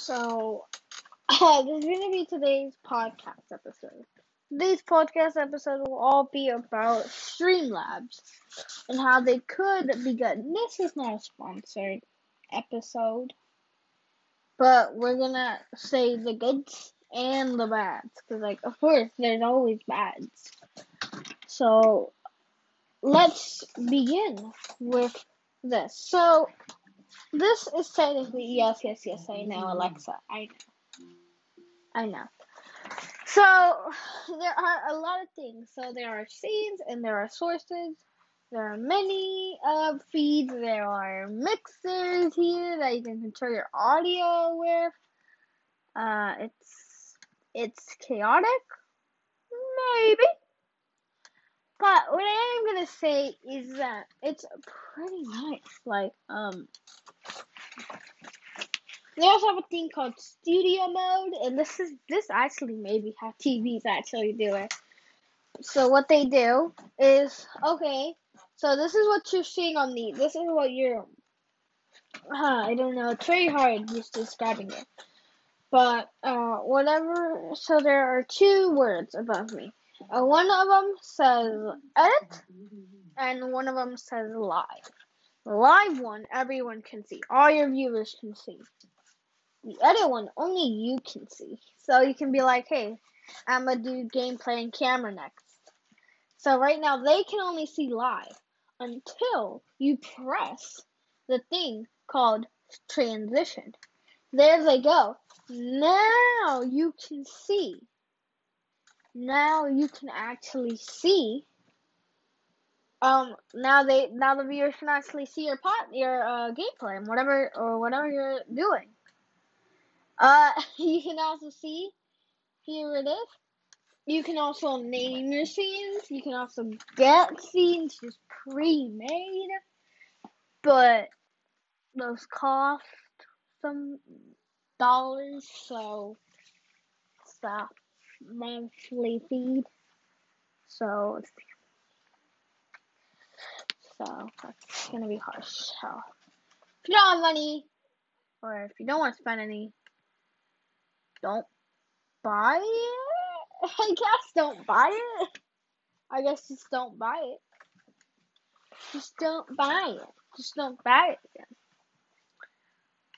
So, uh, this is going to be today's podcast episode. Today's podcast episode will all be about Streamlabs and how they could be good. This is not a sponsored episode, but we're going to say the goods and the bads. Because, like, of course, there's always bads. So, let's begin with this. So, this is technically yes, yes, yes. I know, Alexa. I know. I know. So there are a lot of things. So there are scenes and there are sources. There are many uh, feeds. There are mixers here that you can control your audio with. Uh, it's it's chaotic, maybe. But what I am gonna say is that it's pretty nice. Like um, they also have a thing called studio mode, and this is this actually maybe how TVs actually do it. So what they do is okay. So this is what you're seeing on the. This is what you're. Huh, I don't know. It's very hard just describing it. But uh, whatever. So there are two words above me. Uh, one of them says edit, and one of them says live. The live one, everyone can see. All your viewers can see. The edit one, only you can see. So you can be like, hey, I'm gonna do gameplay and camera next. So right now they can only see live until you press the thing called transition. There they go. Now you can see. Now you can actually see um now they now the viewers can actually see your pot your uh gameplay and whatever or whatever you're doing. Uh you can also see here it is. You can also name your scenes. You can also get scenes just pre-made. But those cost some dollars, so a monthly feed. So it's so that's gonna be harsh. So if you don't have money, or if you don't want to spend any, don't buy it. I guess don't buy it. I guess just don't buy it. Just don't buy it. Just don't buy it.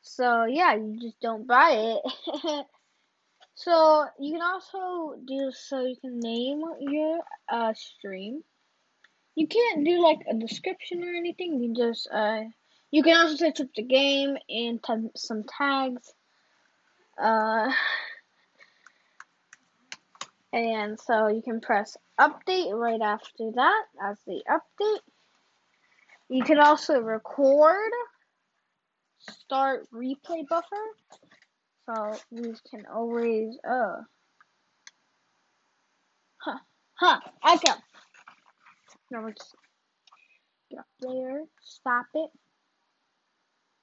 So yeah, you just don't buy it. so you can also do so you can name your uh stream you can't do like a description or anything. You just uh, you can also search up the game and type some tags. Uh, and so you can press update right after that as the update. You can also record, start replay buffer. So these can always uh huh huh can now we just get up there, stop it.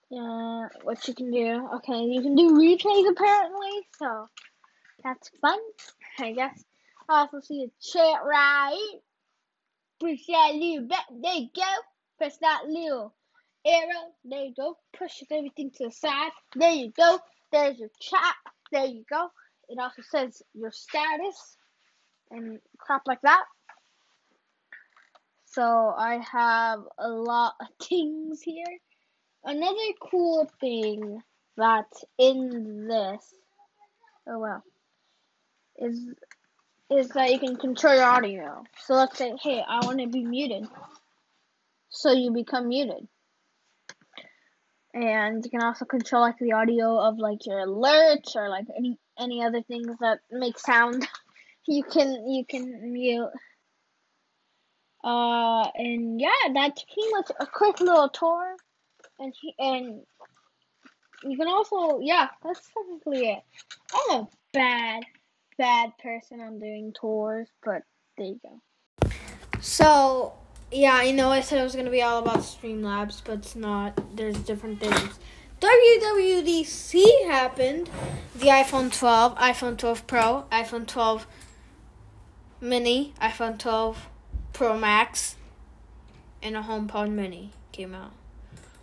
Yeah, what you can do. Okay, you can do replays apparently, so that's fun, I guess. I also see the chat right. Push that little button, there you go. Press that little arrow, there you go. Push everything to the side, there you go. There's your chat, there you go. It also says your status and crap like that. So I have a lot of things here. Another cool thing that's in this, oh well, is is that you can control your audio. So let's say, hey, I want to be muted. So you become muted. And you can also control like the audio of like your alerts or like any any other things that make sound. you can you can mute uh, and yeah, that's pretty much a quick little tour. And he, and you can also yeah, that's technically it. I'm a bad, bad person on doing tours, but there you go. So yeah, I know I said it was gonna be all about Streamlabs, but it's not. There's different things. WWDC happened. The iPhone 12, iPhone 12 Pro, iPhone 12 Mini, iPhone 12 Pro Max and a HomePod Mini came out.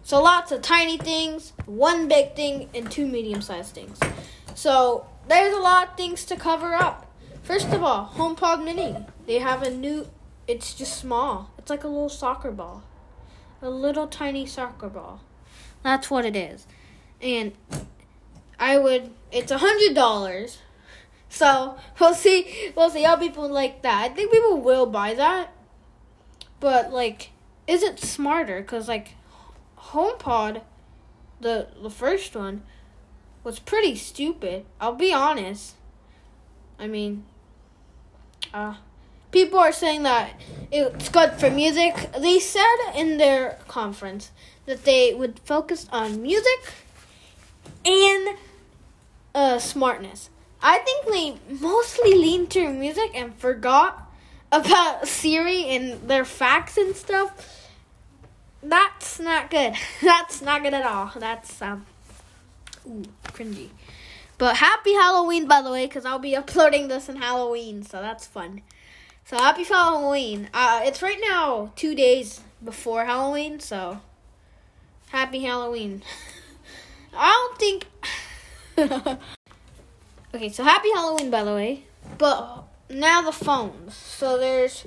So lots of tiny things, one big thing, and two medium-sized things. So there's a lot of things to cover up. First of all, HomePod Mini. They have a new. It's just small. It's like a little soccer ball, a little tiny soccer ball. That's what it is, and I would. It's a hundred dollars. So we'll see. We'll see how people like that. I think people will buy that, but like, is it smarter? Cause like, HomePod, the the first one, was pretty stupid. I'll be honest. I mean, uh, people are saying that it's good for music. They said in their conference that they would focus on music and uh, smartness. I think they mostly leaned to music and forgot about Siri and their facts and stuff. That's not good. That's not good at all. That's um, ooh, cringy. But happy Halloween, by the way, because I'll be uploading this in Halloween, so that's fun. So happy Halloween. Uh, it's right now two days before Halloween, so happy Halloween. I don't think. okay, so happy Halloween, by the way. But now the phones. So there's.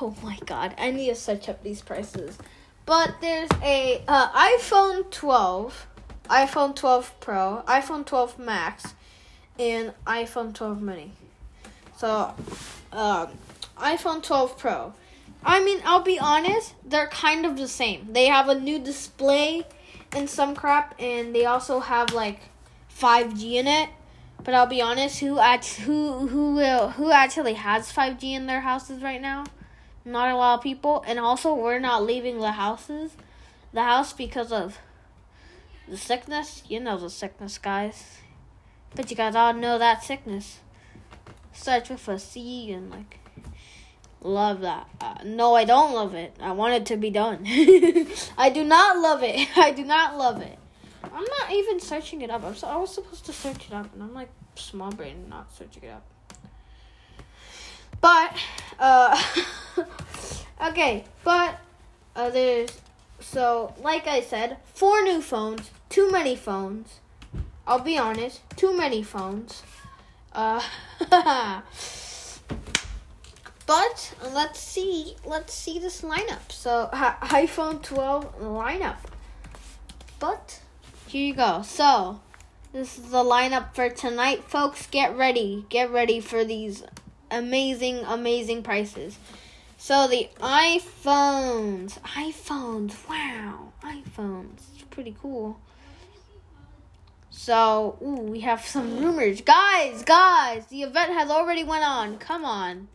Oh my god, I need to search up these prices. But there's a uh, iPhone 12 iPhone 12 Pro, iPhone 12 Max, and iPhone 12 Mini. So, um, iPhone 12 Pro. I mean, I'll be honest, they're kind of the same. They have a new display and some crap, and they also have like 5G in it. But I'll be honest, who act, who who will who actually has 5G in their houses right now? Not a lot of people, and also we're not leaving the houses, the house because of the sickness? You know the sickness, guys. But you guys all know that sickness. Starts with a C and like. Love that. Uh, no, I don't love it. I want it to be done. I do not love it. I do not love it. I'm not even searching it up. I'm so, I was supposed to search it up, and I'm like small brain, not searching it up. But, uh, okay, but uh, there's so, like I said, four new phones, too many phones. I'll be honest, too many phones. Uh, but let's see, let's see this lineup. So, iPhone 12 lineup. But here you go. So, this is the lineup for tonight, folks. Get ready, get ready for these amazing, amazing prices. So the iPhones, iPhones, wow, iPhones, it's pretty cool. So, ooh, we have some rumors, guys, guys. The event has already went on. Come on,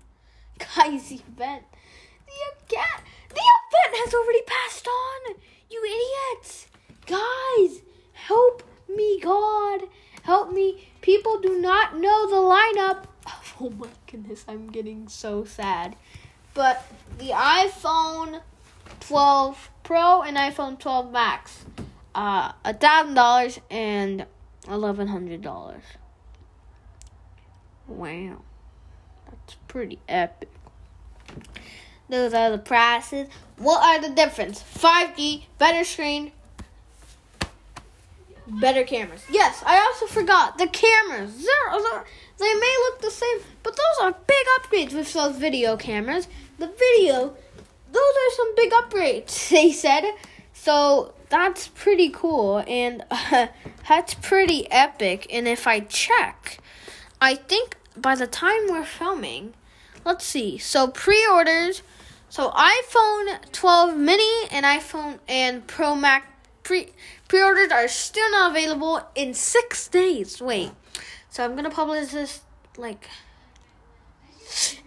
guys, the event, the event, the event has already passed on. You idiots, guys, help me, God, help me. People do not know the lineup. Oh my goodness, I'm getting so sad but the iPhone 12 Pro and iPhone 12 Max, uh, a thousand dollars and eleven hundred dollars. Wow, that's pretty epic. Those are the prices. What are the difference? 5G, better screen, better cameras. Yes, I also forgot the cameras. They're, they may look the same, but those are big upgrades with those video cameras the video, those are some big upgrades, they said. So that's pretty cool and uh, that's pretty epic. And if I check, I think by the time we're filming, let's see. So pre-orders, so iPhone 12 mini and iPhone and Pro Max pre pre-orders are still not available in 6 days. Wait. So I'm going to publish this like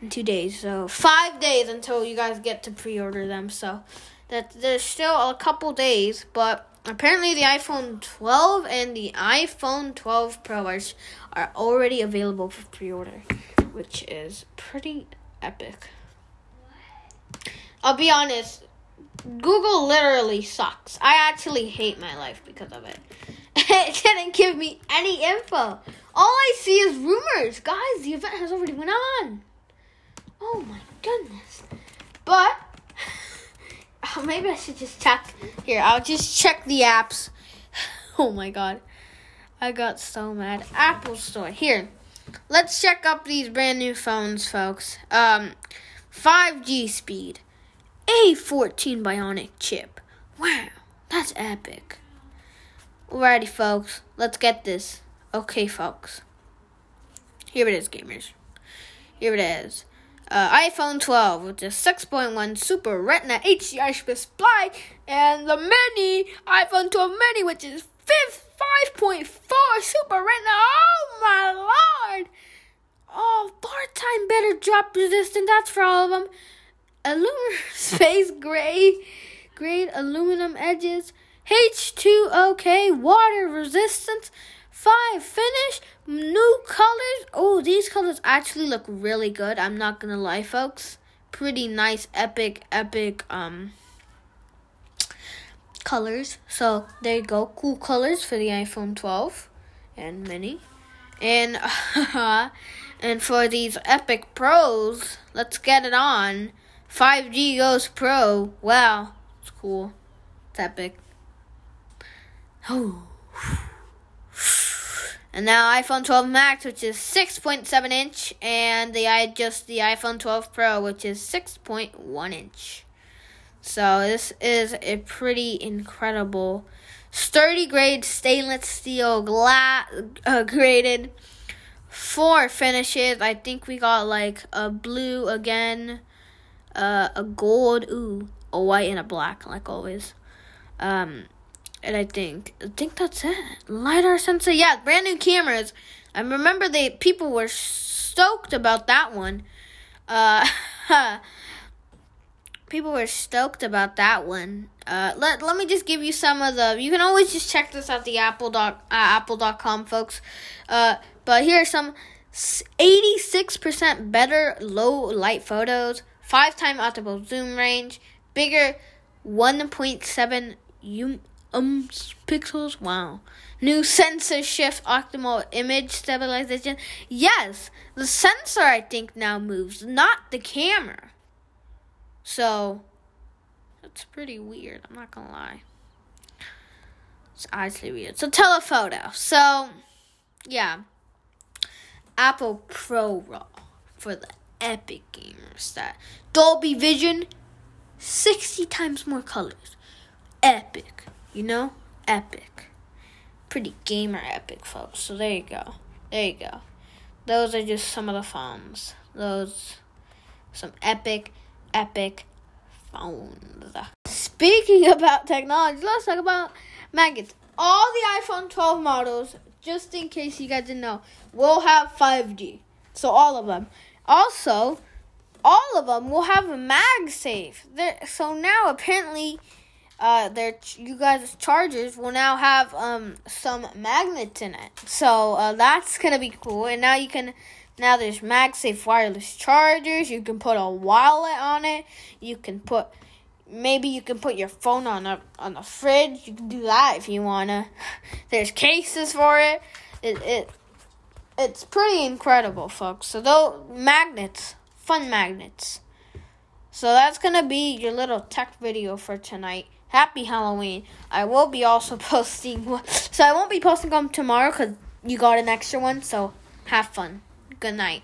in two days. So five days until you guys get to pre-order them. So that there's still a couple days, but apparently the iPhone 12 and the iPhone 12 Pro are, are already available for pre-order, which is pretty epic. I'll be honest, Google literally sucks. I actually hate my life because of it. it didn't give me any info. All I see is rumors. Guys, the event has already went on. Oh my goodness. But maybe I should just check here. I'll just check the apps. Oh my god. I got so mad. Apple Store. Here. Let's check up these brand new phones, folks. Um 5G speed. A14 Bionic chip. Wow, that's epic. Alrighty, folks. Let's get this. Okay, folks. Here it is, gamers. Here it is. Uh, iPhone 12 with the 6.1 Super Retina XDR display and the mini iPhone 12 mini, which is 5.4 Super Retina. Oh my lord! Oh, far time better drop resistant. That's for all of them. Aluminum space gray, grade aluminum edges. H2OK water resistance. Five finish new colors. Oh, these colors actually look really good. I'm not gonna lie, folks. Pretty nice, epic, epic um colors. So there you go, cool colors for the iPhone 12 and mini. And and for these epic pros, let's get it on. 5G goes pro. Wow, it's cool. It's epic. Oh. And now iPhone 12 Max, which is 6.7 inch, and the I just the iPhone 12 Pro, which is 6.1 inch. So this is a pretty incredible, sturdy grade stainless steel glass uh, graded. Four finishes. I think we got like a blue again, uh, a gold, ooh, a white and a black, like always. Um, and I think I think that's it. Lidar sensor, yeah, brand new cameras. I remember they people were stoked about that one. Uh, people were stoked about that one. Uh, let let me just give you some of the. You can always just check this at the Apple dot uh, Apple.com, folks. Uh, but here are some. 86% better low light photos, 5 time optical zoom range, bigger 1.7 um Um, pixels. Wow. New sensor shift optical image stabilization. Yes, the sensor I think now moves, not the camera. So that's pretty weird. I'm not gonna lie. It's actually weird. So telephoto. So yeah. Apple ProRAW for the epic gamers that Dolby Vision 60 times more colors. Epic. You know? Epic. Pretty gamer epic, folks. So there you go. There you go. Those are just some of the phones. Those, some epic, epic phones. Speaking about technology, let's talk about magnets. All the iPhone 12 models, just in case you guys didn't know, will have 5G. So all of them. Also, all of them will have a MagSafe. There, so now apparently uh, their you guys' chargers will now have um some magnets in it. So uh, that's gonna be cool. And now you can now there's MagSafe wireless chargers. You can put a wallet on it. You can put maybe you can put your phone on a on the fridge. You can do that if you wanna. There's cases for it. It it it's pretty incredible, folks. So those magnets, fun magnets. So that's gonna be your little tech video for tonight. Happy Halloween. I will be also posting, so I won't be posting them tomorrow because you got an extra one, so have fun. Good night.